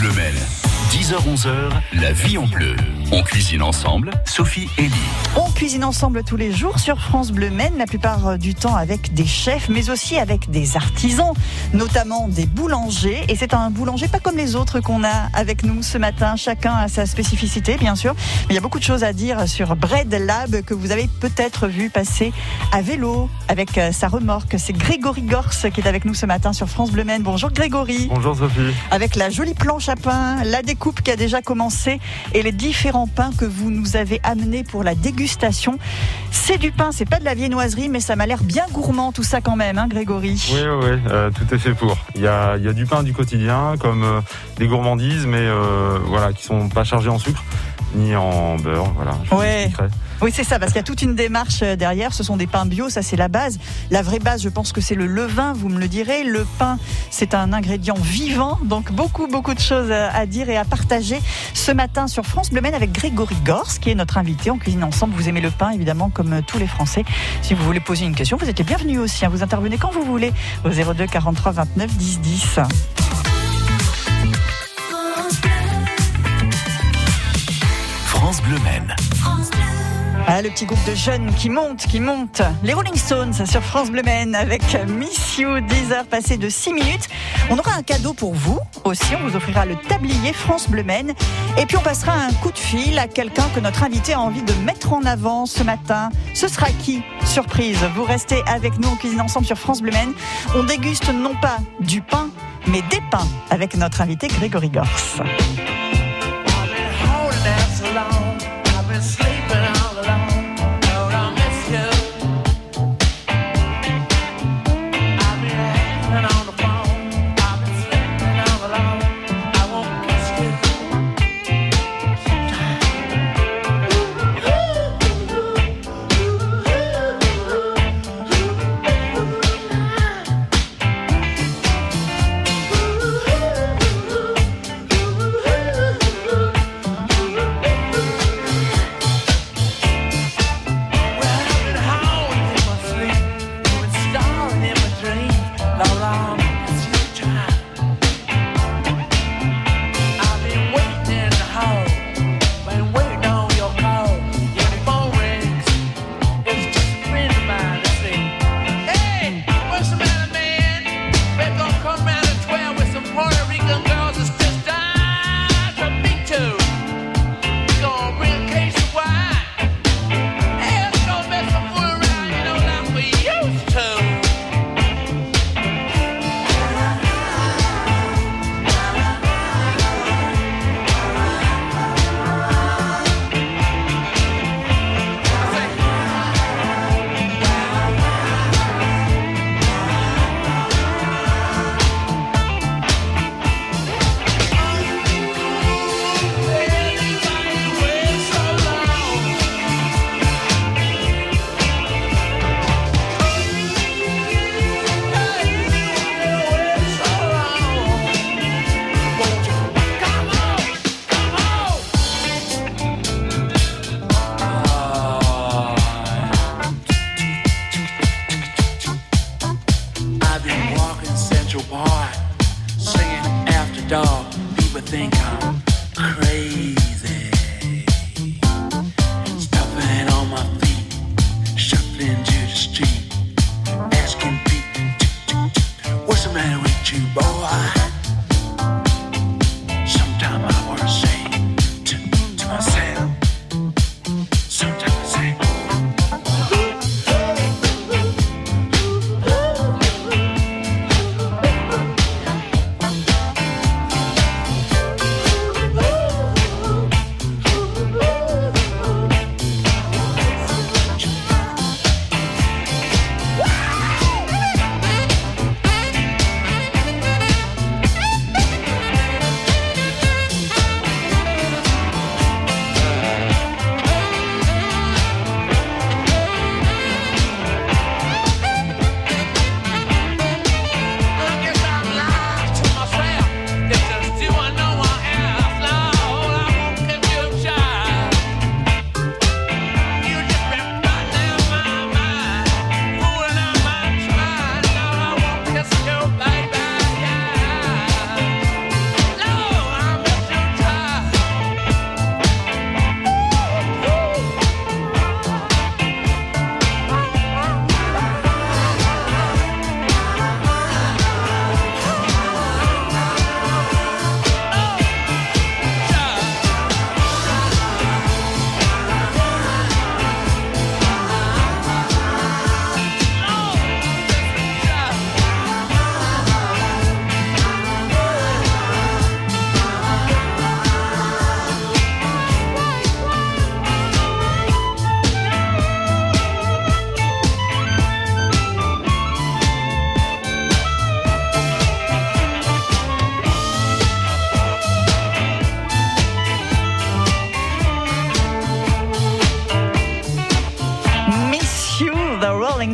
Bleu Mel. 10h-11h, la vie en bleu. On cuisine ensemble, Sophie et Lee. On cuisine ensemble tous les jours sur France Bleu Maine, la plupart du temps avec des chefs, mais aussi avec des artisans, notamment des boulangers. Et c'est un boulanger pas comme les autres qu'on a avec nous ce matin. Chacun a sa spécificité, bien sûr. Mais il y a beaucoup de choses à dire sur Bread Lab que vous avez peut-être vu passer à vélo avec euh, sa remorque. C'est Grégory Gors qui est avec nous ce matin sur France Bleu Maine. Bonjour Grégory. Bonjour Sophie. Avec la jolie planche à pain, la découpe qui a déjà commencé et les différents pains que vous nous avez amenés pour la dégustation. C'est du pain, c'est pas de la viennoiserie, mais ça m'a l'air bien gourmand tout ça quand même, hein, Grégory. Oui, oui, oui, euh, tout est fait pour. Il y a, il y a du pain du quotidien, comme euh, des gourmandises, mais euh, voilà, qui sont pas chargés en sucre ni en beurre. Voilà. je Ouais. Oui, c'est ça, parce qu'il y a toute une démarche euh, derrière. Ce sont des pains bio, ça c'est la base. La vraie base, je pense que c'est le levain, vous me le direz. Le pain, c'est un ingrédient vivant, donc beaucoup, beaucoup de choses à dire et à partager ce matin sur France Bleu Maine avec Grégory Gors, qui est notre invité. On cuisine ensemble. Vous aimez le pain, évidemment, comme euh, tous les Français. Si vous voulez poser une question, vous êtes les bienvenus aussi. hein. Vous intervenez quand vous voulez au 02 43 29 10 10. France Bleu Mel. Ah, le petit groupe de jeunes qui monte, qui monte. Les Rolling Stones sur France Bleu avec Miss You, 10 heures passées de 6 minutes. On aura un cadeau pour vous aussi. On vous offrira le tablier France Bleu. Et puis on passera un coup de fil à quelqu'un que notre invité a envie de mettre en avant ce matin. Ce sera qui? Surprise. Vous restez avec nous, on cuisine ensemble sur France Bleu. On déguste non pas du pain, mais des pains avec notre invité Grégory Gors.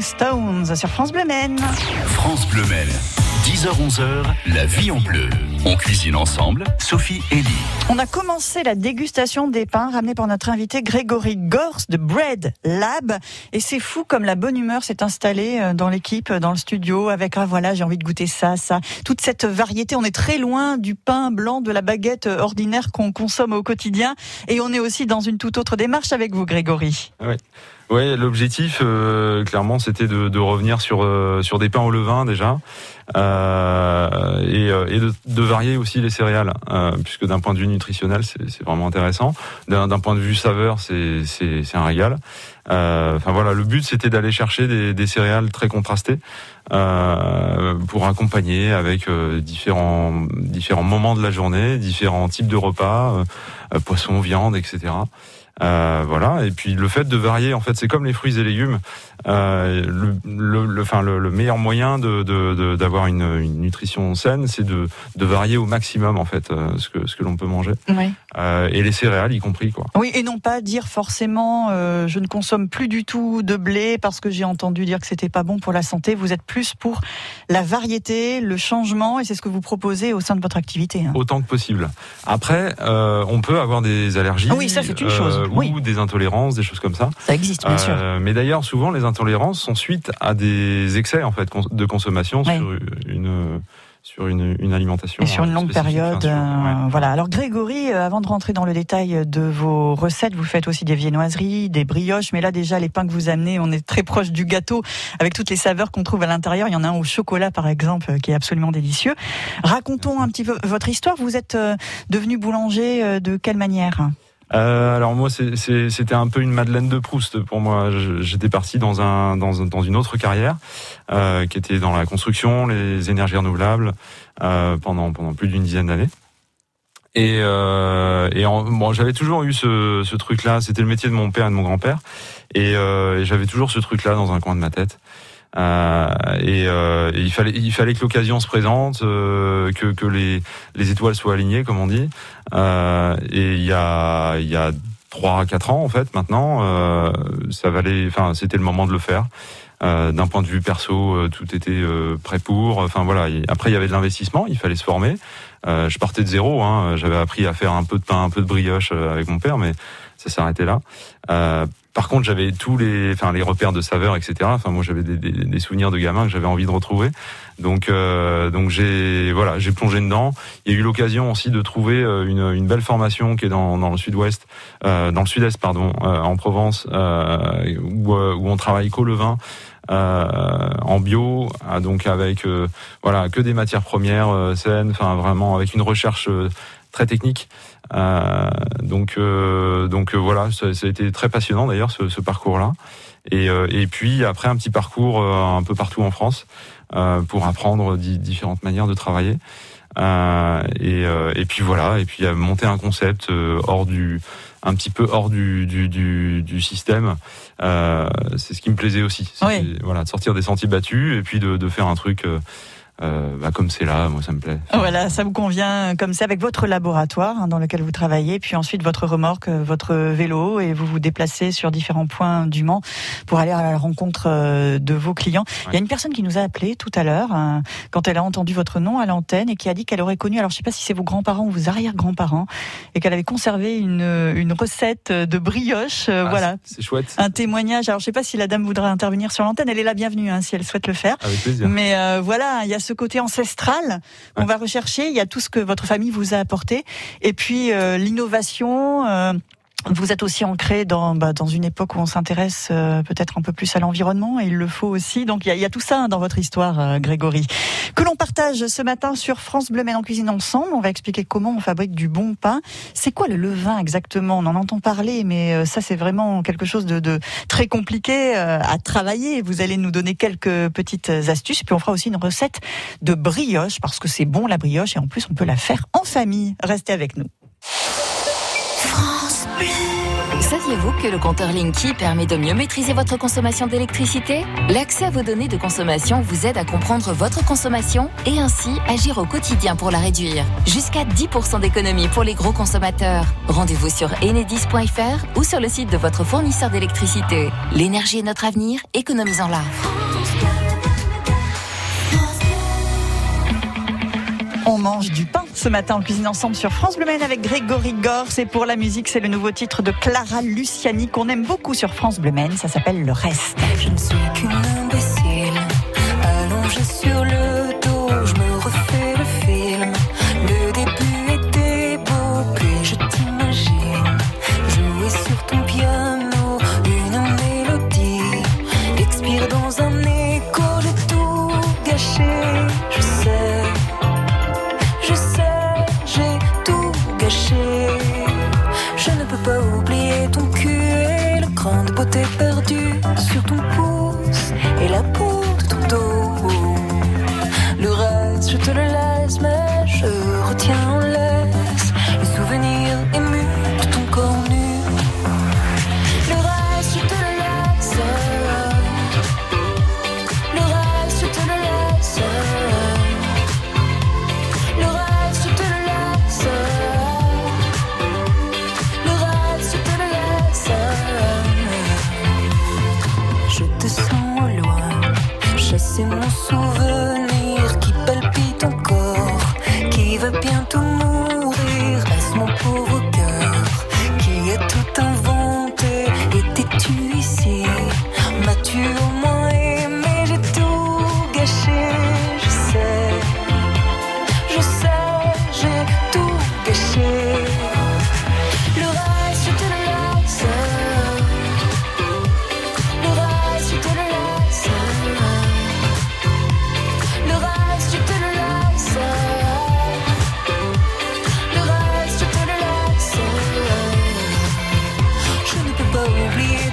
Stones sur France Bleu Maine. France Bleu Maine. 10h-11h, la vie en bleu. On cuisine ensemble, Sophie et Lee. On a commencé la dégustation des pains ramenés par notre invité Grégory Gors de Bread Lab. Et c'est fou comme la bonne humeur s'est installée euh, dans l'équipe, dans le studio, avec, ah voilà, j'ai envie de goûter ça, ça. Toute cette variété, on est très loin du pain blanc, de la baguette ordinaire qu'on consomme au quotidien. Et on est aussi dans une toute autre démarche avec vous, Grégory. Oui. Ouais, l'objectif, euh, clairement, c'était de, de revenir sur euh, sur des pains au levain déjà, euh, et, euh, et de, de varier aussi les céréales, euh, puisque d'un point de vue nutritionnel, c'est vraiment intéressant. D'un point de vue saveur, c'est c'est un régal. Euh, Enfin voilà, le but c'était d'aller chercher des, des céréales très contrastées pour accompagner avec différents différents moments de la journée, différents types de repas, euh, euh, poisson, viande, etc. Euh, voilà. Et puis le fait de varier, en fait, c'est comme les fruits et légumes. Euh, le, le, le, enfin, le, le meilleur moyen de d'avoir une, une nutrition saine, c'est de, de varier au maximum en fait euh, ce que ce que l'on peut manger. Oui. Et les céréales, y compris quoi. Oui, et non pas dire forcément, je ne consomme plus du tout de blé parce que j'ai entendu dire que c'était pas bon pour la santé. Vous êtes plus pour la variété, le changement, et c'est ce que vous proposez au sein de votre activité. hein. Autant que possible. Après, on peut avoir des allergies. Ah oui, ça, c'est une chose. Ou Oui. des intolérances, des choses comme ça. Ça existe, bien sûr. Euh, mais d'ailleurs, souvent, les intolérances sont suite à des excès en fait de consommation Ouais. sur une sur une, une alimentation. Et sur une euh, longue période, enfin, sur- euh, ouais. voilà. Alors Grégory, euh, avant de rentrer dans le détail de vos recettes, vous faites aussi des viennoiseries, des brioches, mais là déjà les pains que vous amenez, on est très proche du gâteau avec toutes les saveurs qu'on trouve à l'intérieur. Il y en a un au chocolat par exemple euh, qui est absolument délicieux. Racontons un petit peu votre histoire. Vous êtes euh, devenu boulanger euh, de quelle manière? Euh, alors moi, c'était un peu une Madeleine de Proust pour moi. J'étais parti dans un dans, un- dans une autre carrière euh, qui était dans la construction, les énergies renouvelables euh, pendant pendant plus d'une dizaine d'années. Et, euh, et bon, j'avais toujours eu ce, ce truc-là. C'était le métier de mon père et de mon grand-père, et, euh, et j'avais toujours ce truc-là dans un coin de ma tête. Euh, et, euh, il fallait il fallait que l'occasion se présente, euh, que que les les étoiles soient alignées, comme on dit. Euh, et il y a il y a trois à quatre ans en fait maintenant, euh, ça valait, enfin c'était le moment de le faire. Euh, D'un point de vue perso, euh, tout était euh, prêt pour. Enfin voilà. Après il y avait de l'investissement, il fallait se former. Euh, je partais de zéro. Hein, J'avais appris à faire un peu de pain, un peu de brioche avec mon père, mais ça s'arrêtait là. Par contre, j'avais tous les, enfin les repères de saveur, etc. Enfin moi j'avais des, des, des souvenirs de gamin que j'avais envie de retrouver. Donc euh, donc j'ai voilà j'ai plongé dedans. Il y a eu l'occasion aussi de trouver euh, une, une belle formation qui est dans, dans le sud-ouest, euh, dans le sud-est pardon, euh, en Provence, euh, où, euh, où on travaille qu'au levain. Euh, en bio, donc avec euh, voilà que des matières premières saines, enfin vraiment avec une recherche très technique. Euh, donc euh, donc euh, voilà, ça, ça a été très passionnant d'ailleurs ce, ce parcours-là. Et, euh, et puis après un petit parcours euh, un peu partout en France euh, pour apprendre di- différentes manières de travailler. Euh, et, euh, et puis voilà, et puis à monter un concept euh, hors du, un petit peu hors du, du, du, du système. Euh, c'est ce qui me plaisait aussi. Oui. Voilà, de sortir des sentiers battus et puis de, de faire un truc euh, euh, bah, comme c'est là. Moi, ça me plaît. Voilà, ça vous convient comme ça avec votre laboratoire hein, dans lequel vous travaillez, puis ensuite votre remorque, euh, votre vélo, et vous vous déplacez sur différents points du Mans pour aller à la rencontre euh, de vos clients. Il y a une personne qui nous a appelé tout à l'heure hein, quand elle a entendu votre nom à l'antenne et qui a dit qu'elle aurait connu, alors je sais pas si c'est vos grands-parents ou vos arrière-grands-parents, et qu'elle avait conservé une, une recette de brioche. euh, Ah, voilà. c'est c'est chouette. Un témoignage. Alors, je sais pas si la dame voudra intervenir sur l'antenne. Elle est la bienvenue, hein, si elle souhaite le faire. Avec plaisir. Mais euh, voilà, il y a ce côté ancestral qu'on Ouais. va rechercher. Il y a tout ce que votre famille vous a apporté, et puis euh, l'innovation. Vous êtes aussi ancré dans, bah, dans une époque où on s'intéresse euh, peut-être un peu plus à l'environnement, et il le faut aussi. Donc il y y a tout ça hein, dans votre histoire, euh, Grégory, que l'on partage ce matin sur France Bleu Maine en cuisine ensemble. On va expliquer comment on fabrique du bon pain. C'est quoi le levain exactement? On en entend parler, mais euh, ça c'est vraiment quelque chose de, de très compliqué euh, à travailler. Vous allez nous donner quelques petites astuces, puis on fera aussi une recette de brioche parce que c'est bon la brioche et en plus on peut la faire en famille. Restez avec nous. Saviez-vous que le compteur Linky permet de mieux maîtriser votre consommation d'électricité? L'accès à vos données de consommation vous aide à comprendre votre consommation et ainsi agir au quotidien pour la réduire. Jusqu'à 10% d'économie pour les gros consommateurs. Rendez-vous sur enedis.fr ou sur le site de votre fournisseur d'électricité. L'énergie est notre avenir, économisons-la. Mange du pain ce matin en cuisine ensemble sur France Bleu Maine avec Grégory Gors. Et pour la musique, c'est le nouveau titre de Clara Luciani qu'on aime beaucoup sur France Bleu. Ça s'appelle Le Reste. Je ne suis qu'une imbécile,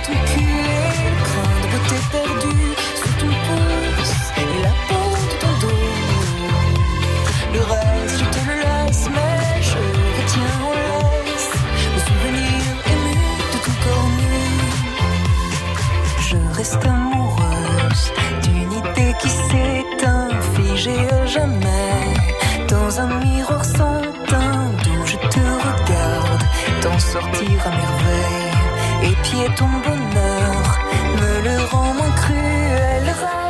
ton cul et le crin de beauté perdu sous ton pouce la peau de ton dos. Le reste, je te le laisse, mais je retiens en laisse le souvenir ému de ton corps nu. Je reste amoureuse d'une idée qui s'éteint, figée à jamais dans un miroir sans teint d'où je te regarde, t'en sortir à merveille. Et pied ton bonheur me le rend moins cruel.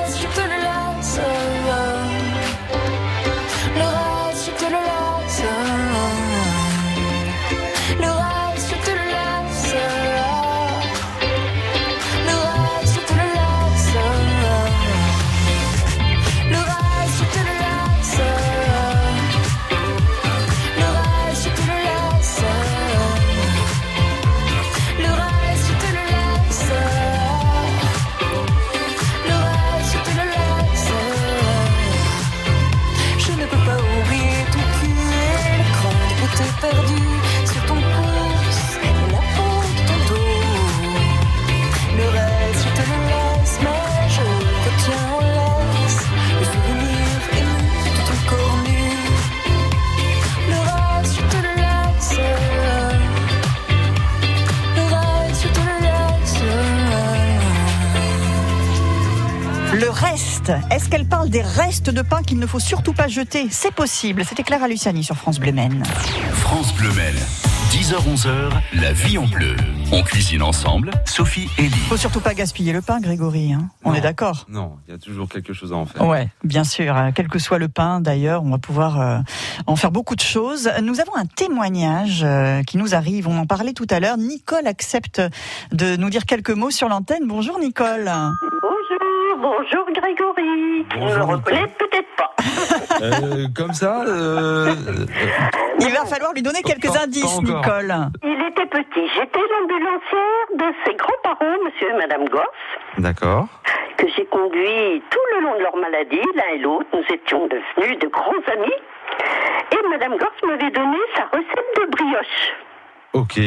Est-ce qu'elle parle des restes de pain qu'il ne faut surtout pas jeter? C'est possible. C'était Clara Luciani sur France Bleu Maine. France Bleu Maine. 10h-11h, la vie en bleu. On cuisine ensemble, Sophie et Lee. Faut surtout pas gaspiller le pain, Grégory. hein. On Non. est d'accord Non, il y a toujours quelque chose à en faire. Ouais, bien sûr. Euh, Quel que soit le pain, d'ailleurs, on va pouvoir euh, en faire beaucoup de choses. Nous avons un témoignage euh, qui nous arrive. On en parlait tout à l'heure. Nicole accepte de nous dire quelques mots sur l'antenne. Bonjour, Nicole. Bonjour, bonjour Grégory. Tu ne me reconnais peut-être pas. Euh, comme ça, euh, Il va falloir lui donner quelques Pas- indices. Nicole. Il était petit. J'étais l'ambulancière de ses grands-parents, monsieur et madame Goff, d'accord. que j'ai conduit tout le long de leur maladie, l'un et l'autre. Nous étions devenus de grands amis. Et madame Goff m'avait donné sa recette de brioche. Ok.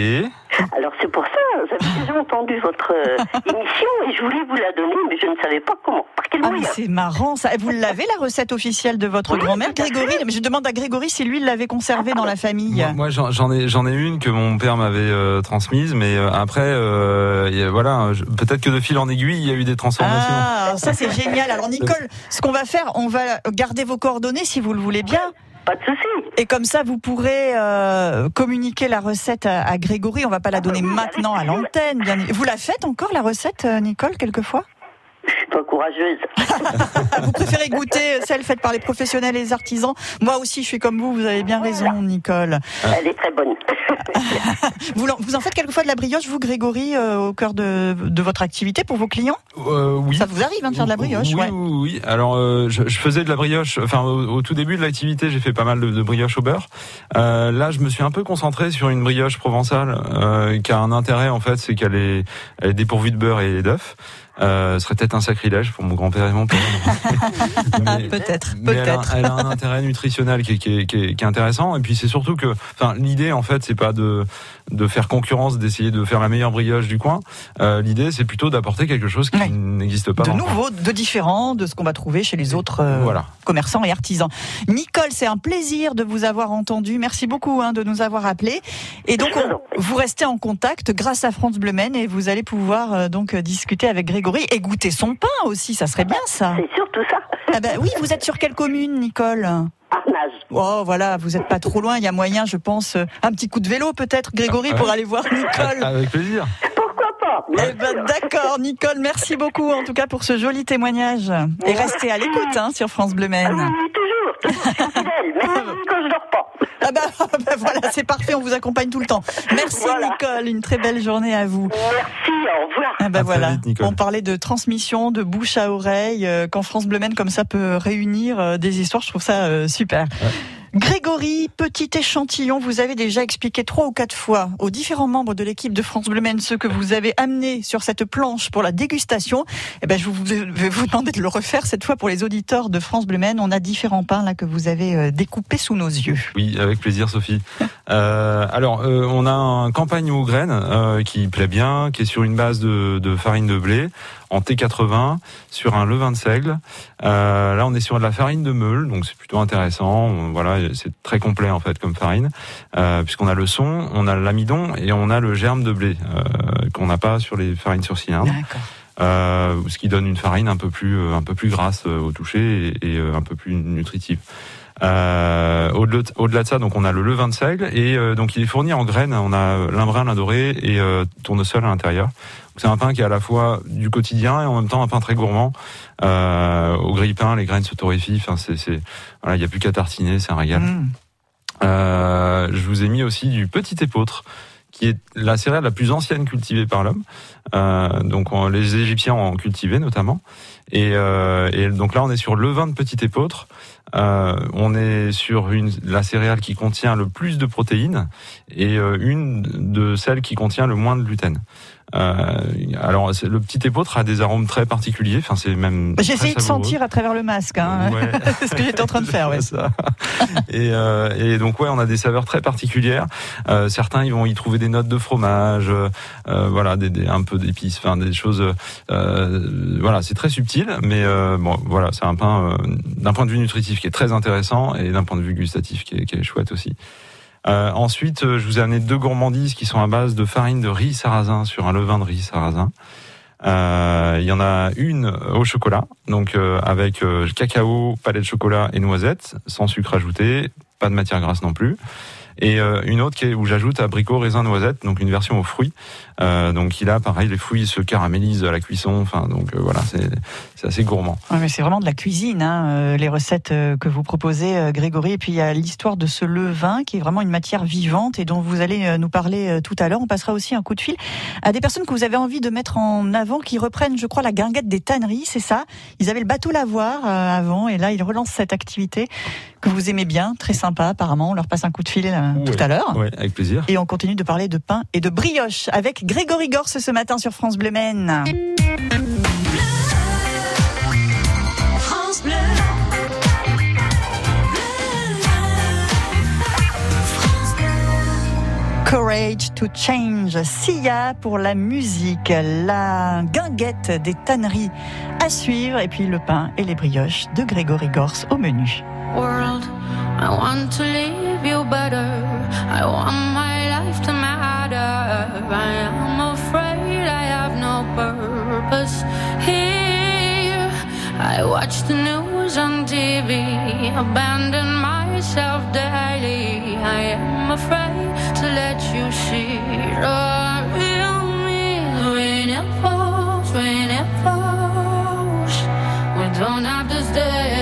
Alors c'est pour ça, j'avais déjà entendu votre euh, émission et je voulais vous la donner, mais je ne savais pas comment, par quel Ah, mais moyen. c'est marrant ça. Vous l'avez la recette officielle de votre Oui, grand-mère. Grégory Mais je demande à Grégory si lui il l'avait conservée dans la famille. Moi, moi, j'en ai, j'en ai une que mon père m'avait euh, transmise, mais euh, après, euh, voilà, peut-être que de fil en aiguille, il y a eu des transformations. Ah, ça c'est génial. Alors Nicole, ce qu'on va faire, on va garder vos coordonnées si vous le voulez bien. Pas de souci. Et comme ça, vous pourrez euh, communiquer la recette à, à Grégory. On va pas la donner oui, maintenant à l'antenne. Bien... Vous la faites encore la recette, euh, Nicole, quelquefois? Suis pas courageuse. Vous préférez goûter celle faite par les professionnels et les artisans Moi aussi, je suis comme vous. Vous avez bien raison, Nicole. Elle est très bonne. Vous, en faites quelquefois de la brioche, vous, Grégory, euh, au cœur de, de votre activité pour vos clients? Euh, oui. Ça vous arrive hein, de faire de la brioche Oui, ouais. oui, oui. Alors, euh, je, je faisais de la brioche. Enfin, au, au tout début de l'activité, j'ai fait pas mal de, de brioche au beurre. Euh, là, je me suis un peu concentré sur une brioche provençale euh, qui a un intérêt en fait, c'est qu'elle est, elle est dépourvue de beurre et d'œufs. Euh, ce serait peut-être un sacrilège pour mon grand-père et mon père. Ah, peut-être, mais elle a, peut-être. elle a un intérêt nutritionnel qui est, qui, est, qui, est, qui est intéressant. Et puis c'est surtout que, enfin, l'idée en fait, c'est pas de de faire concurrence, d'essayer de faire la meilleure brioche du coin. Euh, l'idée, c'est plutôt d'apporter quelque chose qui Ouais. n'existe pas. De dans nouveau, de différent de ce qu'on va trouver chez les autres euh, Voilà. commerçants et artisans. Nicole, c'est un plaisir de vous avoir entendu. Merci beaucoup hein, de nous avoir appelés. Et donc, on- vous restez en contact grâce à France Bleu Maine et vous allez pouvoir euh, donc discuter avec Grégory et goûter son pain aussi. Ça serait bien ça. C'est surtout ça. Ah ben oui, vous êtes sur quelle commune, Nicole? Arnage. Oh voilà, vous n'êtes pas trop loin. Il y a moyen, je pense, euh, un petit coup de vélo peut-être, Grégory, pour aller voir Nicole. Avec plaisir. Pourquoi Eh ben, d'accord, Nicole, merci beaucoup en tout cas pour ce joli témoignage. Et restez à l'écoute hein, sur France Bleu Ah oui, Maine. Je suis fidèle, même quand je dors pas. Ah bah, bah voilà, c'est parfait, on vous accompagne tout le temps. Merci Voilà. Nicole, une très belle journée à vous. Merci, au revoir. Ah bah voilà, vite, on parlait de transmission, de bouche à oreille, euh, quand France Bleu comme ça peut réunir euh, des histoires, je trouve ça euh, super. Grégory, petit échantillon, vous avez déjà expliqué trois ou quatre fois aux différents membres de l'équipe de France Bleu ce que vous avez amené sur cette planche pour la dégustation. Eh ben, je vais vous demander de le refaire cette fois pour les auditeurs de France Bleu. On a différents pains là que vous avez euh, découpés sous nos yeux. Oui, avec plaisir, Sophie. Euh, alors, euh, on a un campagne aux graines euh, qui plaît bien, qui est sur une base de, de farine de blé en T80 sur un levain de seigle. Euh, là, on est sur de la farine de meule, donc c'est plutôt intéressant. On- Voilà, c'est très complet en fait comme farine, euh, puisqu'on a le son, on a l'amidon et on a le germe de blé euh, qu'on n'a pas sur les farines sur cylindre. Euh, ce qui donne une farine un peu plus un peu plus grasse euh, au toucher et, et, euh, un peu plus nutritive. Euh, au-delà, de- ça, donc on a le levain de seigle et euh, donc il est fourni en graines. On a lin brun, lin doré et euh, tournesol à l'intérieur. C'est un pain qui est à la fois du quotidien et en même temps un pain très gourmand. Euh, au grille-pain, les graines se torréfient. Enfin, c'est, c'est voilà, il y a plus qu'à tartiner, c'est un régal. Mmh. Euh, je vous ai mis aussi du petit épeautre, qui est la céréale la plus ancienne cultivée par l'homme. Euh, donc on- les Égyptiens en ont cultivé notamment. Et, euh, et donc là, on est sur le vin de petit épeautre. Euh, on est sur une, la céréale qui contient le plus de protéines et euh, une de celles qui contient le moins de gluten. Euh, alors c'est- le petit épeautre a des arômes très particuliers. Enfin, c'est même. J'ai essayé de sentir à travers le masque. Hein. Ouais. c'est ce que j'étais en train de faire. Ouais. Ça. et, euh, et donc ouais, on a des saveurs très particulières. Euh, certains ils vont y trouver des notes de fromage, euh, voilà, des, des- un peu d'épices, enfin des choses. euh, voilà, c'est très subtil, mais euh, bon, voilà, c'est un pain euh, d'un point de vue nutritif qui est très intéressant et d'un point de vue gustatif qui est, qui est chouette aussi. Euh, ensuite, euh, je vous ai amené deux gourmandises qui sont à base de farine de riz sarrasin sur un levain de riz sarrasin. Euh, Il y en a une au chocolat, donc avec cacao, palais de chocolat et noisettes, sans sucre ajouté, pas de matière grasse non plus. Et une autre qui est, où j'ajoute abricot, raisin, noisette, donc une version aux fruits. Euh, donc il a pareil, les fruits se caramélisent à la cuisson. Enfin donc euh, voilà, c'est assez gourmand. Ouais, mais c'est vraiment de la cuisine, hein, euh, les recettes que vous proposez, Grégory. Et puis il y a l'histoire de ce levain qui est vraiment une matière vivante et dont vous allez nous parler tout à l'heure. On passera aussi un coup de fil à des personnes que vous avez envie de mettre en avant, qui reprennent, je crois, la guinguette des tanneries, c'est ça? Ils avaient le bateau lavoir avant et là ils relancent cette activité que vous aimez bien, très sympa apparemment. On leur passe un coup de fil Ouais. tout à l'heure. Ouais, avec plaisir. Et on continue de parler de pain et de brioche avec Grégory Gorce ce matin sur France Bleu Maine. Courage to Change, Sia pour la musique, la guinguette des tanneries à suivre et puis le pain et les brioches de Grégory Gorce au menu. world. I want to leave you better. I want my life to. I am afraid I have no purpose here. I watch the news on TV, abandon myself daily. I am afraid to let you see the real me falls, falls. We don't have to stay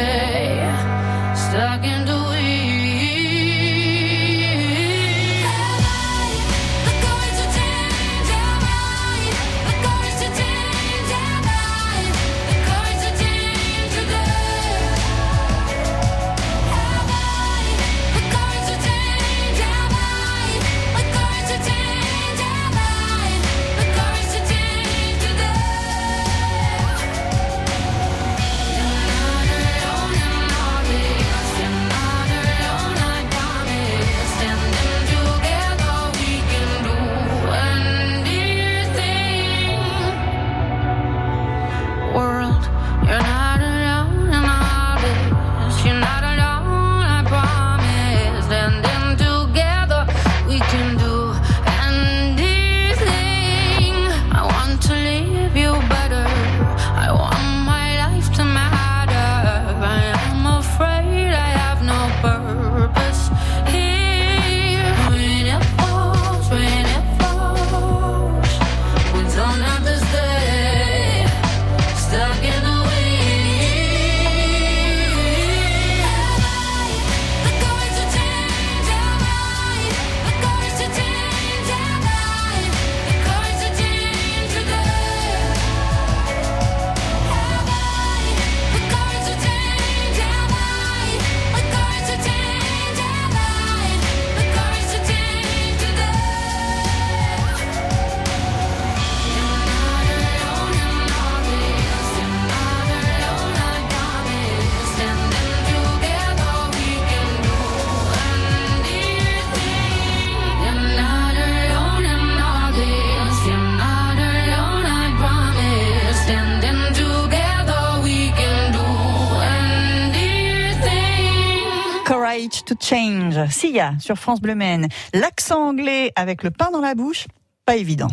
to change. Sia sur France Bleu Maine. L'accent anglais avec le pain dans la bouche, pas évident.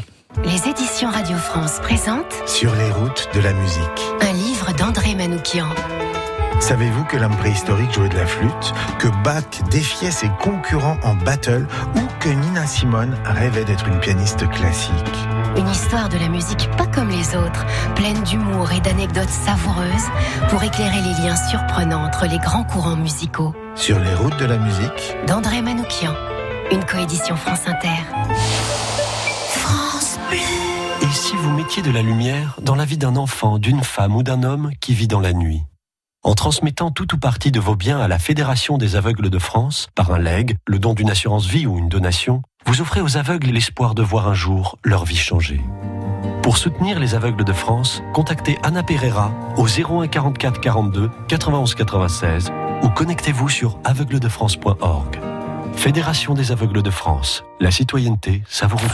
Les éditions Radio France présentent Sur les routes de la musique. un livre d'André Manoukian. Savez-vous que l'homme préhistorique jouait de la flûte, que Bach défiait ses concurrents en battle ou que Nina Simone rêvait d'être une pianiste classique? Une histoire de la musique pas comme les autres, pleine d'humour et d'anecdotes savoureuses pour éclairer les liens surprenants entre les grands courants musicaux. Sur les routes de la musique, D'André Manoukian. Une coédition France Inter. France Bleu. Et si vous mettiez de la lumière dans la vie d'un enfant, d'une femme ou d'un homme qui vit dans la nuit? En transmettant tout ou partie de vos biens à la Fédération des aveugles de France, par un legs, le don d'une assurance vie ou une donation, vous offrez aux aveugles l'espoir de voir un jour leur vie changer. Pour soutenir les aveugles de France, contactez Anna Pereira au 01 44 42 91 96 ou connectez-vous sur aveugledefrance.org. Fédération des aveugles de France. La citoyenneté, ça vous rejoint.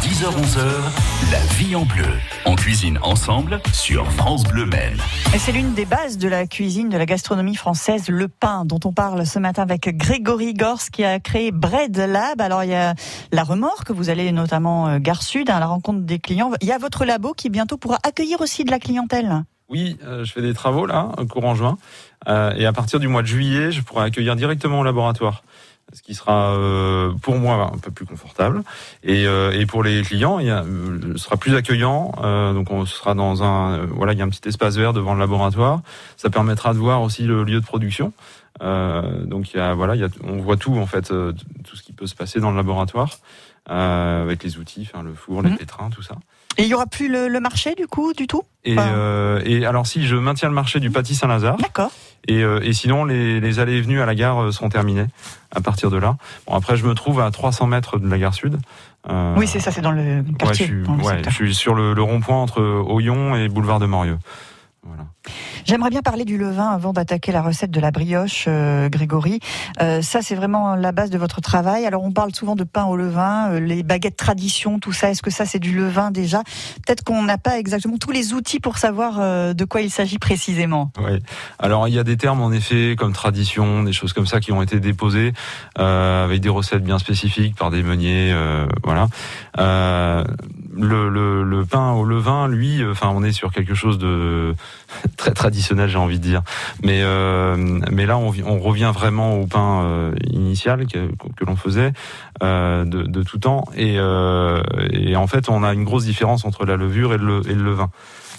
10h-11h, la vie en bleu. On cuisine ensemble sur France Bleu Maine. Et c'est l'une des bases de la cuisine, de la gastronomie française, le pain, dont on parle ce matin avec Grégory Gors, qui a créé Bread Lab. Alors, il y a la remorque, vous allez notamment euh, Gare Sud, à la rencontre des clients. Il y a votre labo qui bientôt pourra accueillir aussi de la clientèle. Oui, euh, je fais des travaux là, courant juin, Euh, et à partir du mois de juillet, je pourrai accueillir directement au laboratoire, ce qui sera euh, pour moi un peu plus confortable, et, euh, et pour les clients, il y a, euh, ce sera plus accueillant. euh, donc on sera dans un, euh, voilà, il y a un petit espace vert devant le laboratoire. Ça permettra de voir aussi le lieu de production. Euh, donc il y a, voilà, il y a, on voit tout en fait, euh, tout ce qui peut se passer dans le laboratoire. Euh, avec les outils, enfin, le four, les pétrins, tout ça. Et il y aura plus le, le marché, du coup, du tout? Et, Enfin, euh, et alors si je maintiens le marché du pâtis Saint-Lazare, D'accord. et, euh, et sinon les, les allées et venues à la gare euh, seront terminées à partir de là. Bon après je me trouve à 300 mètres de la gare sud. Euh, Oui, c'est ça, c'est dans le ouais, quartier. je, suis, ouais, je suis sur le, le rond-point entre Oyon et boulevard de Morieux. Voilà. J'aimerais bien parler du levain avant d'attaquer la recette de la brioche, euh, Grégory. Euh, ça, c'est vraiment la base de votre travail. Alors, on parle souvent de pain au levain, euh, les baguettes tradition, tout ça. Est-ce que ça, c'est du levain déjà? Peut-être qu'on n'a pas exactement tous les outils pour savoir de quoi il s'agit précisément. Oui. Alors il y a des termes en effet comme tradition, des choses comme ça qui ont été déposées avec des recettes bien spécifiques par des meuniers, voilà. Le, le, le pain au levain, lui, euh, enfin on est sur quelque chose de très traditionnel, j'ai envie de dire. Mais euh, mais là on revient vraiment au pain euh, initial que, que l'on faisait euh, de, de tout temps et, euh, et en fait on a une grosse différence entre la levure et le, et le levain.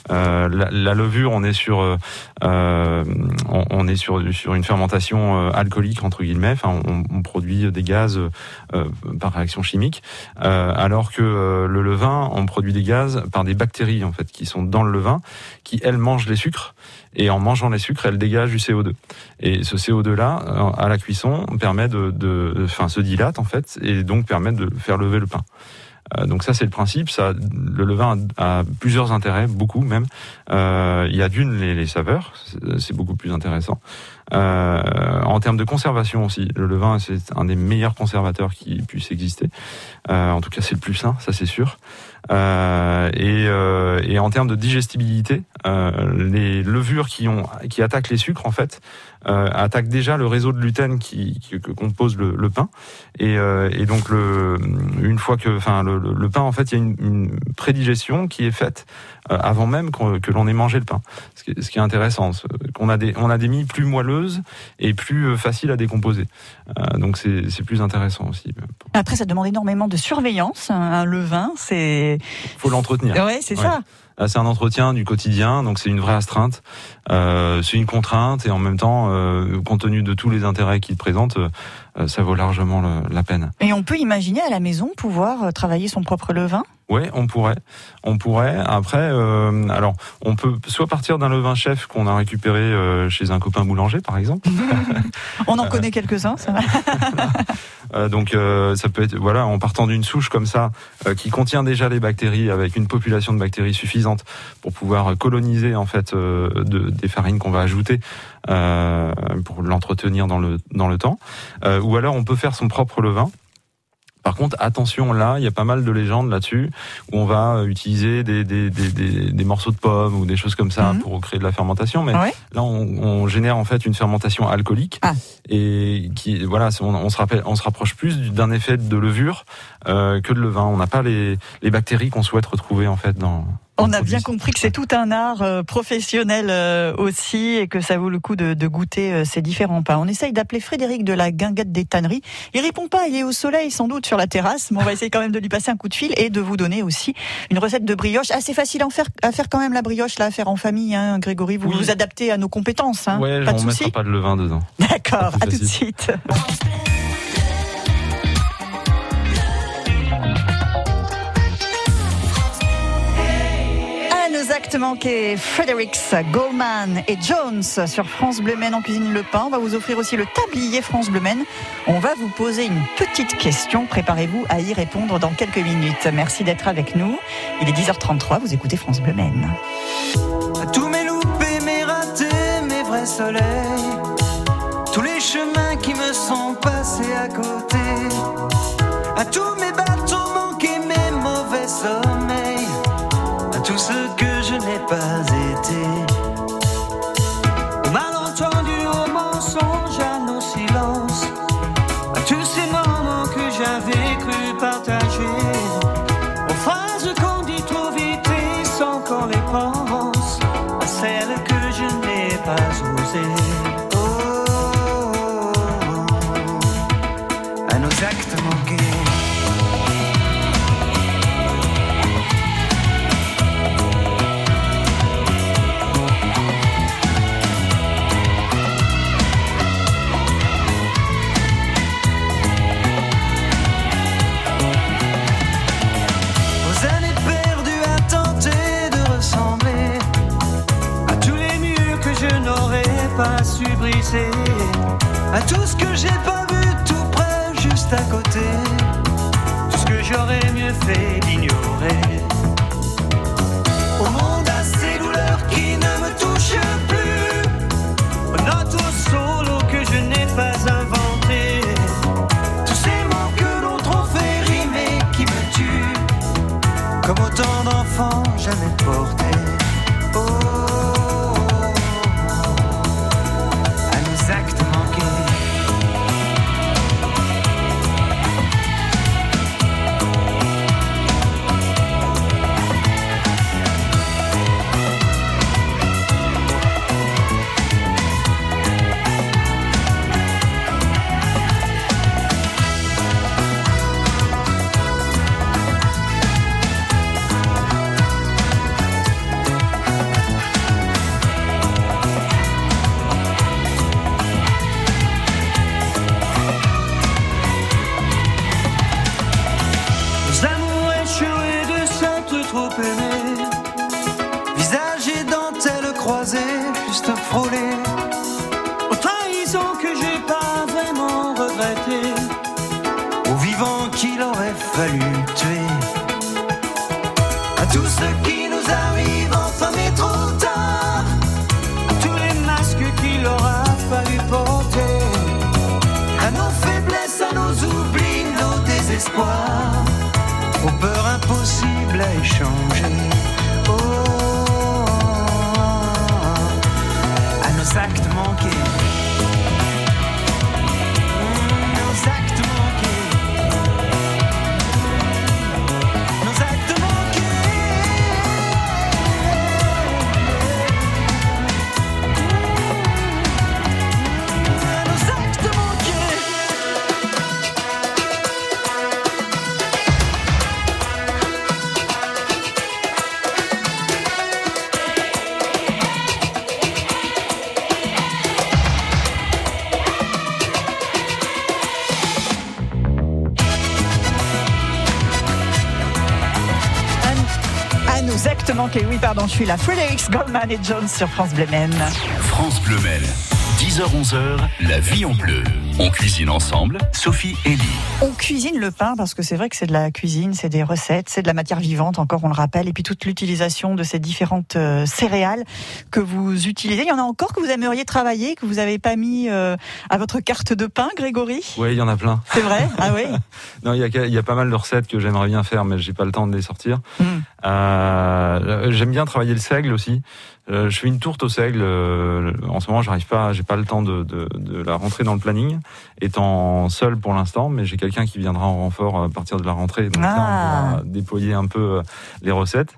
Euh, la, la levure, on est sur, euh, euh, on, on est sur sur une fermentation alcoolique entre guillemets. Enfin, on, on produit des gaz par réaction chimique, alors que le levain, on produit des gaz par des bactéries en fait qui sont dans le levain, qui elles mangent les sucres et en mangeant les sucres, elles dégagent du CO2. Et ce CO2 là, à la cuisson, permet de, enfin, se dilate en fait, et donc permet de faire lever le pain. Euh, donc ça c'est le principe. Ça, le levain a, plusieurs intérêts, beaucoup même. Euh, il y a d'une les, les saveurs, c'est- beaucoup plus intéressant. Euh, en termes de conservation aussi, le levain c'est un des meilleurs conservateurs qui puisse exister. En tout cas c'est le plus sain, ça c'est sûr. Euh, et, euh, et en termes de digestibilité, euh, les levures qui ont qui attaquent les sucres en fait attaquent déjà le réseau de gluten qui, qui- que compose le, le pain. Et, et donc le une fois que enfin le, le- pain en fait il y a une, une prédigestion qui est faite avant même qu'on- que l'on ait mangé le pain. Ce qui, est- intéressant, qu'on a des on a des mie plus moelleuses et plus faciles à décomposer. Euh, donc c'est plus intéressant aussi. Après, ça demande énormément de surveillance. Un, un levain, c'est. Faut l'entretenir. Ouais, c'est ça. Là, c'est un entretien du quotidien, donc c'est une vraie astreinte. Euh, c'est une contrainte et en même temps, euh, compte tenu de tous les intérêts qu'il présente, euh, ça vaut largement le- la peine. Et on peut imaginer à la maison pouvoir euh, travailler son propre levain? Ouais, on pourrait, on pourrait. Après, euh, alors, on peut soit partir d'un levain chef qu'on a récupéré euh, chez un copain boulanger, par exemple. On en connaît quelques-uns, ça va. Euh, donc euh, ça peut être voilà en partant d'une souche comme ça euh, qui contient déjà les bactéries avec une population de bactéries suffisante pour pouvoir coloniser en fait euh, de- des farines qu'on va ajouter euh, pour l'entretenir dans le dans le temps Euh, ou alors on peut faire son propre levain par contre, attention, là, il y a pas mal de légendes là-dessus, où on va utiliser des, des, des, des, des morceaux de pommes ou des choses comme ça Mhm. pour créer de la fermentation. Mais Ouais. là, on, on génère en fait une fermentation alcoolique, Ah. et qui, voilà, on, on se rappelle, on se rapproche plus du- d'un effet de levure euh, que de levain. On n'a pas les, les bactéries qu'on souhaite retrouver en fait dans. On a bien compris que c'est tout un art euh, professionnel euh, aussi et que ça vaut le coup de, de goûter euh, ces différents pains. On essaye d'appeler Frédéric de la guinguette des tanneries. Il répond pas, il est au soleil sans doute sur la terrasse, mais on va essayer quand même de lui passer un coup de fil et de vous donner aussi une recette de brioche assez facile à en faire, à faire quand même la brioche là, à faire en famille. Hein, Grégory, vous Oui. vous adaptez à nos compétences. Hein, Ouais, pas de on mettra souci. pas de levain dedans. D'accord, à tout de suite. Nos actes manqués, Fredericks, Goldman et Jones sur France Bleu Maine en cuisine le pain. On va vous offrir aussi le tablier France Bleu Maine. On va vous poser une petite question. Préparez-vous à y répondre dans quelques minutes. Merci d'être avec nous. Il est 10h33. Vous écoutez France Bleu Maine. À tous mes loupés, mes ratés, mes vrais soleils. Tous les chemins qui me sont passés à côté. À tous mes je à tout ce que j'ai pas vu tout près, juste à côté, tout ce que j'aurais mieux fait d'ignorer. Au monde à ces douleurs qui ne me touchent plus, aux notes au solo que je n'ai pas inventé, tous ces mots que d'autres ont fait rimer qui me tuent comme autant d'enfants jamais portés. Je suis là. Fredericks, Goldman et Jones sur France Bleu Maine. France Bleu Maine. 10h-11h, la vie en bleu. On cuisine ensemble, Sophie et Lee. On cuisine le pain parce que c'est vrai que c'est de la cuisine, c'est des recettes, c'est de la matière vivante, encore on le rappelle, et puis toute l'utilisation de ces différentes euh, céréales que vous utilisez. Il y en a encore que vous aimeriez travailler, que vous n'avez pas mis euh, à votre carte de pain, Grégory? Ouais, il y en a plein. C'est vrai? Ah oui? Non, il y a, y a pas mal de recettes que j'aimerais bien faire, mais j'ai pas le temps de les sortir. Mm. Euh, J'aime bien travailler le seigle aussi. Euh, je fais une tourte au seigle. euh, en ce moment, j'arrive pas, j'ai pas le temps de, de, de la rentrer dans le planning, étant seul pour l'instant. Mais j'ai quelqu'un qui viendra en renfort à partir de la rentrée. Donc là, Ah. on pourra déployer un peu euh, les recettes.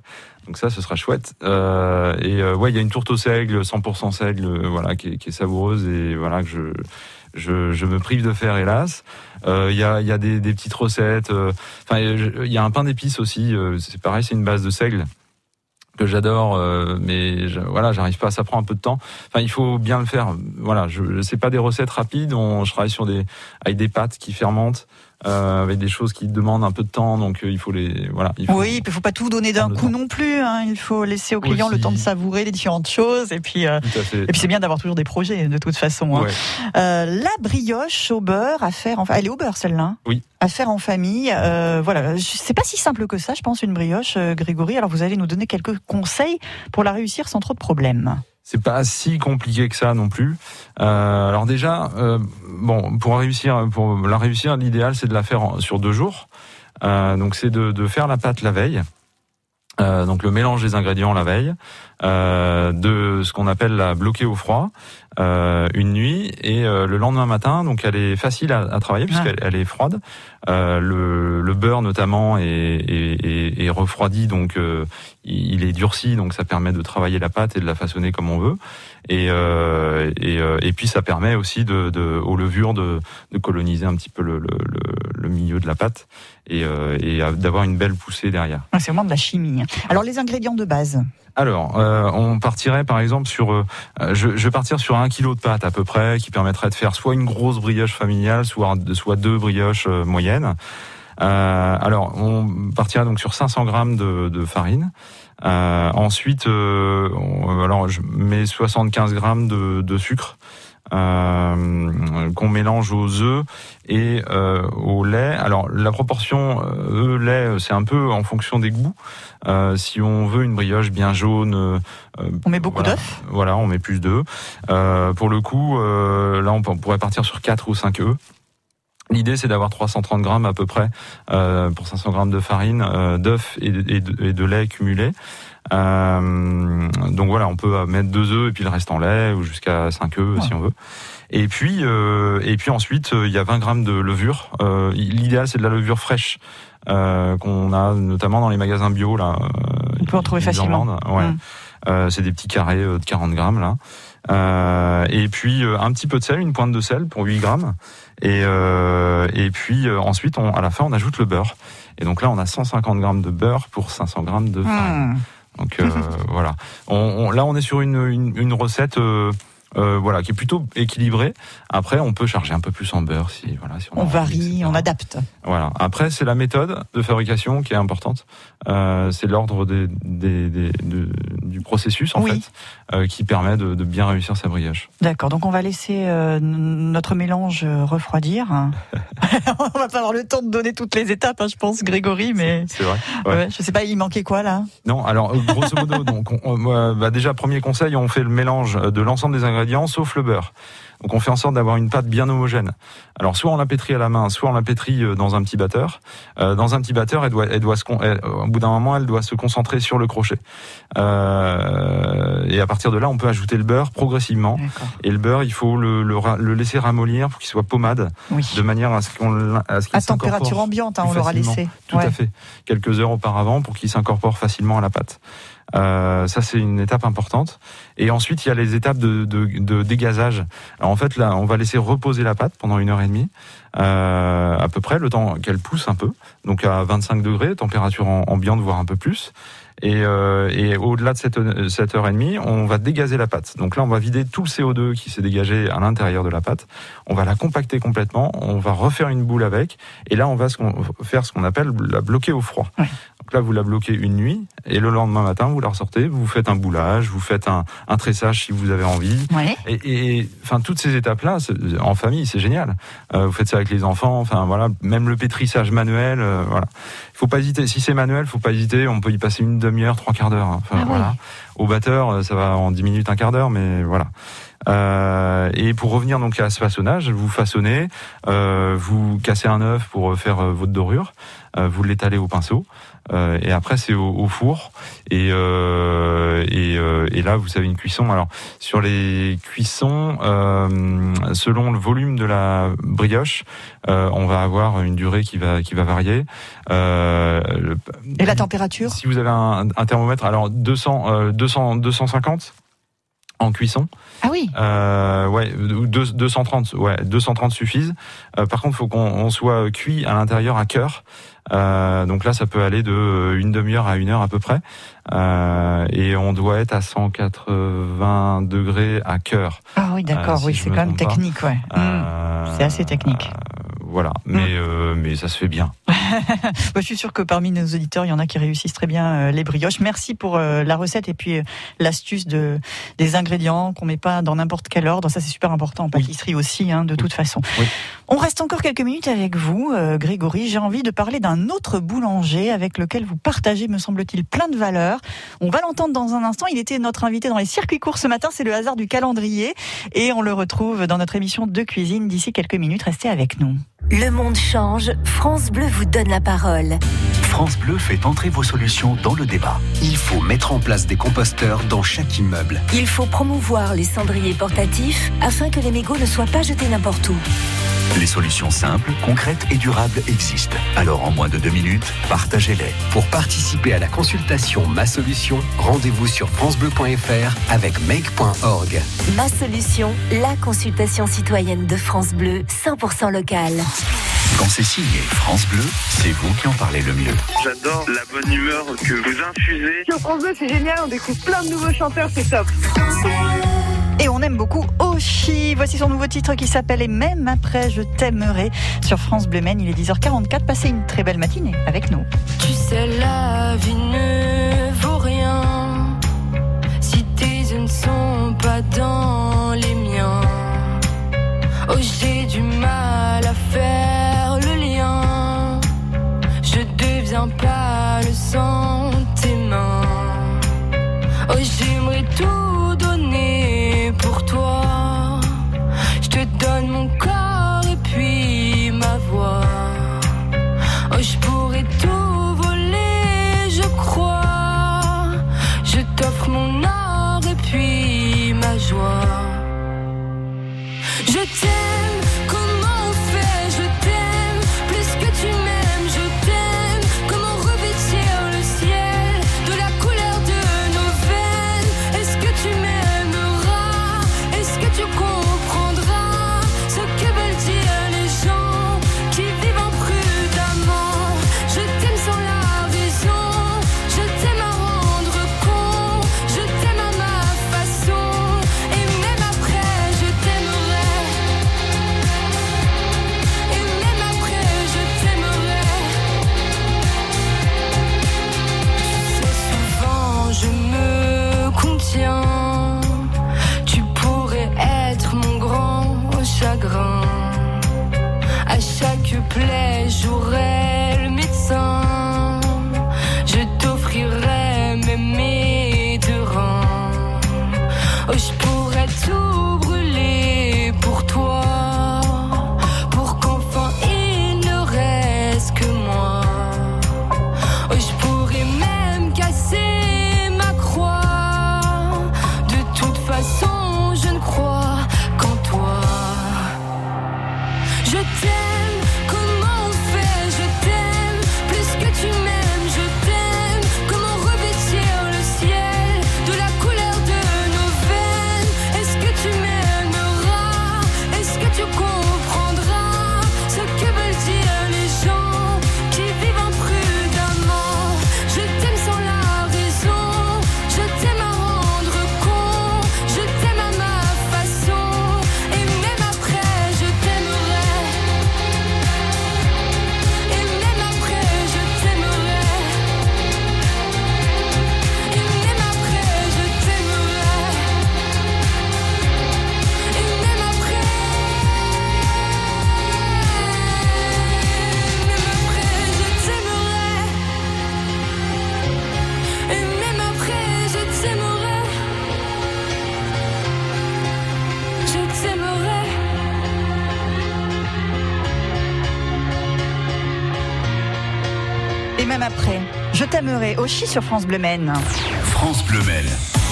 Donc ça, ce sera chouette. Euh, et euh, ouais, il y a une tourte au seigle, 100% seigle, euh, voilà, qui est, qui est savoureuse et voilà que je je, je me prive de faire, hélas. Euh, Il y, a, y a des, des petites recettes. euh, Enfin, il y a un pain d'épices aussi. euh, c'est pareil, c'est une base de seigle que j'adore, euh, mais je, voilà, j'arrive pas. Ça prend un peu de temps. Enfin, il faut bien le faire. Voilà, je, c'est pas des recettes rapides. On, je travaille sur des avec des pâtes qui fermentent, euh, avec des choses qui demandent un peu de temps. Donc, euh, il faut les voilà. Il faut, Oui, il faut pas tout donner d'un coup temps. non plus. hein. Il faut laisser au client le temps de savourer les différentes choses. Et puis, euh, et puis c'est bien d'avoir toujours des projets de toute façon. hein. Ouais. Euh, la brioche au beurre à faire. En... Elle est au beurre celle-là. hein Oui. À faire en famille. Voilà, c'est pas si simple que ça, je pense, une brioche, Grégory. Alors vous allez nous donner quelques conseils pour la réussir sans trop de problèmes. C'est pas si compliqué que ça non plus. Euh, alors déjà, euh, bon, pour réussir, pour la réussir, l'idéal c'est de la faire sur deux jours. Euh, donc c'est de, de faire la pâte la veille. Euh, donc le mélange des ingrédients la veille, euh, de ce qu'on appelle la bloquer au froid euh, une nuit et le lendemain matin. Donc elle est facile à, à travailler puisqu'elle elle est froide. Euh, le, le beurre notamment est, est, est- est refroidi, donc euh, il est durci, donc ça permet de travailler la pâte et de la façonner comme on veut. Et, euh, et, euh, et puis ça permet aussi de, de, aux levures de, de coloniser un petit peu le, le, le, milieu de la pâte et, euh, et d'avoir une belle poussée derrière. Ouais, C'est vraiment de la chimie. hein. Alors les ingrédients de base. Alors, euh, on partirait par exemple sur, euh, je, je vais partir sur un kilo de pâte à peu près, qui permettrait de faire soit une grosse brioche familiale, soit, soit deux brioches euh, moyennes. Euh, alors, on partira donc sur 500 grammes de, de farine. Euh, ensuite, euh, on- alors je mets 75 grammes de, de sucre. euh, qu'on mélange aux œufs et euh, au lait. Alors la proportion œufs-lait, c'est un peu en fonction des goûts. Euh, si on veut une brioche bien jaune, On met beaucoup voilà. d'œufs? Voilà, on met plus d'œufs. Euh, pour le coup, euh, là, on pourrait partir sur 4 ou 5 œufs. L'idée, c'est d'avoir 330 grammes à peu près euh, pour 500 grammes de farine, euh, d'œufs et, de- et de, et de lait cumulé. Euh, donc voilà, on peut mettre deux œufs et puis le reste en lait ou jusqu'à 5 œufs si on veut. Et puis, euh, et puis ensuite, euh, il y a 20 grammes de levure. Euh, L'idéal, c'est de la levure fraîche euh, qu'on a notamment dans les magasins bio là. On peut en trouver facilement. Ouais. Euh, c'est des petits carrés euh, de 40 grammes là. Euh, et puis euh, un petit peu de sel, une pointe de sel pour 8 grammes. Et, euh, et puis ensuite, on, à la fin, on ajoute le beurre. Et donc là, on a 150 grammes de beurre pour 500 grammes de farine. Hmm. Donc euh, voilà. On, on- là, on est sur une, une, une recette. euh, euh, voilà, qui est plutôt équilibré. Après, on peut charger un peu plus en beurre si voilà, si on, varie, on adapte. Voilà. Après, c'est la méthode de fabrication qui est importante. Euh, c'est l'ordre des, des- des- de- du processus en Oui. fait euh, qui permet de, de bien réussir sa brioche. D'accord, donc on va laisser notre mélange refroidir. on va pas avoir le temps de donner toutes les étapes, hein, je pense, Grégory, mais C'est vrai. Ouais. ouais, je sais pas, il manquait quoi là? Non, alors grosso modo, donc, on- bah, déjà premier conseil, on fait le mélange de l'ensemble des ingrédients sauf le beurre. Donc on fait en sorte d'avoir une pâte bien homogène. Alors soit on la pétrit à la main, soit on la pétrit euh, dans un petit batteur. Euh, dans un petit batteur, elle doit, elle doit se, elle- au bout d'un moment, elle doit se concentrer sur le crochet. Euh, et à partir de là, on peut ajouter le beurre progressivement. Et le beurre, il faut le, le, ra- le laisser ramollir pour qu'il soit pommade, Oui. de manière à ce qu'on à À température ambiante, hein, on l'aura laissé. Tout Ouais. à fait. Quelques heures auparavant pour qu'il s'incorpore facilement à la pâte. Euh, ça, c'est une étape importante. Et ensuite, il y a les étapes de, de, de dégazage. Alors, en fait, là, on va laisser reposer la pâte pendant une heure et demie, euh, à peu près, le temps qu'elle pousse un peu. Donc, à 25 degrés, température ambiante, voire un peu plus. Et, euh, et au-delà de cette, cette heure et demie, on va dégazer la pâte. Donc là, on va vider tout le CO2 qui s'est dégagé à l'intérieur de la pâte. On va la compacter complètement. On va refaire une boule avec. Et là, on va faire ce qu'on appelle la bloquer au froid. Donc là, vous la bloquez une nuit. Et le lendemain matin, vous la ressortez. Vous faites un boulage. Vous faites un, un tressage si vous avez envie. Ouais. Et, et, enfin, toutes ces étapes-là, en famille, c'est génial. Euh, vous faites ça avec les enfants. Enfin, voilà. Même le pétrissage manuel. euh, voilà. Il faut pas hésiter. Si c'est manuel, faut pas hésiter. On peut y passer une demi-heure, trois quarts d'heure. hein. Enfin, Ah voilà. Au batteur, euh, ça va en 10 minutes, un quart d'heure, mais voilà. Euh, et pour revenir donc à ce façonnage, vous façonnez, euh, vous cassez un œuf pour faire votre dorure, euh, vous l'étalez au pinceau, euh, et après c'est au, au four. Et, euh, et, euh, et là, vous avez une cuisson. Alors sur les cuissons, selon le volume de la brioche, on va avoir une durée qui va qui va varier. Le- Et la température? Si vous avez un, un thermomètre, alors 200, euh, 200, 250 en cuisson. Ah oui Euh, ouais, ou deux- 230, ouais, 230 suffisent. Euh, par contre, il faut qu'on on soit cuit à l'intérieur à cœur. Euh, donc là, ça peut aller de euh, une demi-heure à une heure à peu près. Euh, et on doit être à 180 degrés à cœur. Ah oui, d'accord, Euh, si oui, c'est quand même technique, ouais. Hmm. Euh, C'est assez technique. Voilà, mais euh, mais ça se fait bien. Je suis sûre que parmi nos auditeurs, il y en a qui réussissent très bien les brioches. Merci pour la recette et puis l'astuce de des ingrédients qu'on met pas dans n'importe quel ordre. Ça, c'est super important en pâtisserie aussi, hein, de toute façon. Oui. On reste encore quelques minutes avec vous, euh, Grégory. J'ai envie de parler d'un autre boulanger avec lequel vous partagez, me semble-t-il, plein de valeurs. On va l'entendre dans un instant. Il était notre invité dans les circuits courts ce matin. C'est le hasard du calendrier et on le retrouve dans notre émission de cuisine d'ici quelques minutes. Restez avec nous. Le monde change, France Bleu vous donne la parole. France Bleu fait entrer vos solutions dans le débat. Il faut mettre en place des composteurs dans chaque immeuble. Il faut promouvoir les cendriers portatifs afin que les mégots ne soient pas jetés n'importe où. Les solutions simples, concrètes et durables existent. Alors en moins de deux minutes, partagez-les. Pour participer à la consultation Ma Solution, rendez-vous sur francebleu.fr avec make.org. Ma solution, la consultation citoyenne de France Bleu, 100% locale. Quand c'est signé France Bleu, c'est vous qui en parlez le mieux. J'adore la bonne humeur que vous infusez. Sur France 2, c'est génial, on découvre plein de nouveaux chanteurs, c'est top. Et on aime beaucoup Oshi. Voici son nouveau titre qui s'appelle Et même après je t'aimerai sur France Bleu. Il est 10h44. Passez une très belle matinée avec nous. Tu sais, la vie ne vaut rien si tes yeux ne sont pas dans les miens. Oh, j'ai du mal à faire le lien. Je deviens pas le sang Oh, je pourrais tout. Aussi sur France Bleu Maine. France Bleu Maine.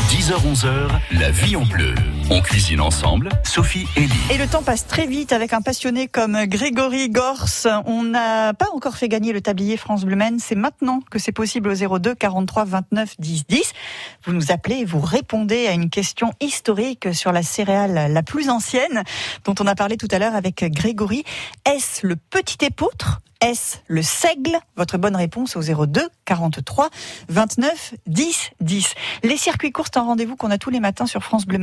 10h-11h, la vie en bleu. On cuisine ensemble, Sophie et Lee. Et le temps passe très vite avec un passionné comme Grégory Gors. On n'a pas encore fait gagner le tablier France Bleu. C'est maintenant que c'est possible au 02 43 29 10 10. Vous nous appelez et vous répondez à une question historique sur la céréale la plus ancienne dont on a parlé tout à l'heure avec Grégory. Est-ce le petit épeautre est-ce le seigle? Votre bonne réponse au 02 43 29 10 10. Les circuits courts, c'est un rendez-vous qu'on a tous les matins sur France Bleu.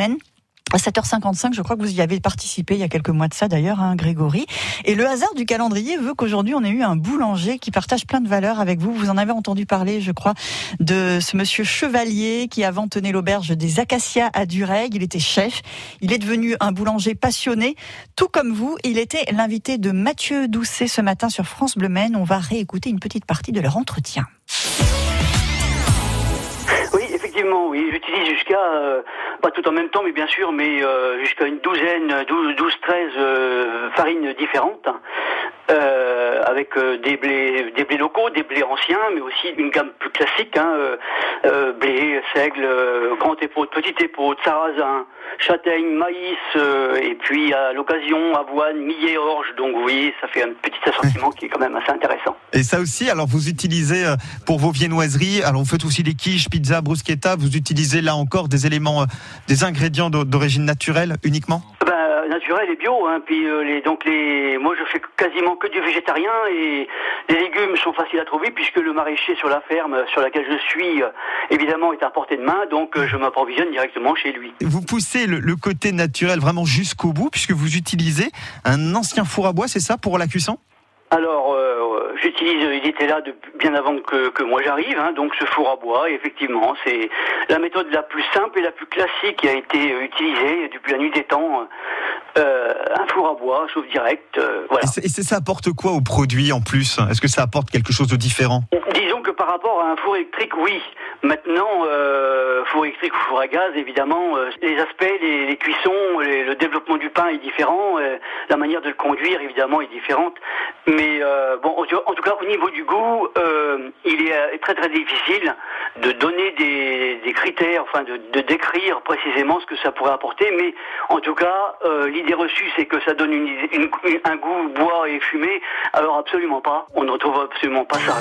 À 7h55, je crois que vous y avez participé il y a quelques mois de ça d'ailleurs, hein, Grégory. Et le hasard du calendrier veut qu'aujourd'hui on ait eu un boulanger qui partage plein de valeurs avec vous. Vous en avez entendu parler, je crois, de ce monsieur Chevalier qui avant tenait l'auberge des Acacias à Dureg. Il était chef. Il est devenu un boulanger passionné, tout comme vous. Il était l'invité de Mathieu Doucet ce matin sur France Bleu Maine. On va réécouter une petite partie de leur entretien. Effectivement, oui. J'utilise jusqu'à, euh, pas tout en même temps, mais bien sûr, mais euh, jusqu'à une douzaine, 12, 12 13 euh, farines différentes, euh, avec euh, des blés, des blés locaux, des blés anciens, mais aussi une gamme plus classique, hein, euh, euh, blé, seigle, euh, grand épaule, petite épaule, sarrasin, châtaigne, maïs, et puis à l'occasion avoine, millet, orge. Donc vous voyez, ça fait un petit assortiment qui est quand même assez intéressant. Et ça aussi, alors vous utilisez pour vos viennoiseries, alors vous faites aussi des quiches, pizza, bruschetta, vous utilisez là encore des éléments, des ingrédients d'o- d'origine naturelle uniquement? Naturel et bio, hein. Puis euh, les, donc les, moi je fais quasiment que du végétarien et les légumes sont faciles à trouver puisque le maraîcher sur la ferme sur laquelle je suis, euh, évidemment, est à portée de main. Donc euh, je m'approvisionne directement chez lui. Vous poussez le côté naturel vraiment jusqu'au bout puisque vous utilisez un ancien four à bois, c'est ça, pour la cuisson? Alors, euh, j'utilise, il était là bien avant que, que moi j'arrive, hein, donc ce four à bois, et effectivement, c'est la méthode la plus simple et la plus classique qui a été euh, utilisée depuis la nuit des temps. Euh, un four à bois, chauffe direct, euh, voilà. Et, c'est- ça apporte quoi au produit en plus? Est-ce que ça apporte quelque chose de différent? Disons que par rapport à un four électrique, oui. Maintenant, euh, four électrique ou four à gaz, évidemment, euh, les aspects, les, les cuissons, les- le développement du pain est différent, la manière de le conduire, évidemment, est différente. Mais euh, bon, en tout cas, au niveau du goût, euh, il est euh, très très difficile de donner des, critères, enfin de, décrire précisément ce que ça pourrait apporter. Mais en tout cas, l'idée reçue, c'est que ça donne un goût bois et fumé. Alors absolument pas. On ne retrouve absolument pas ça.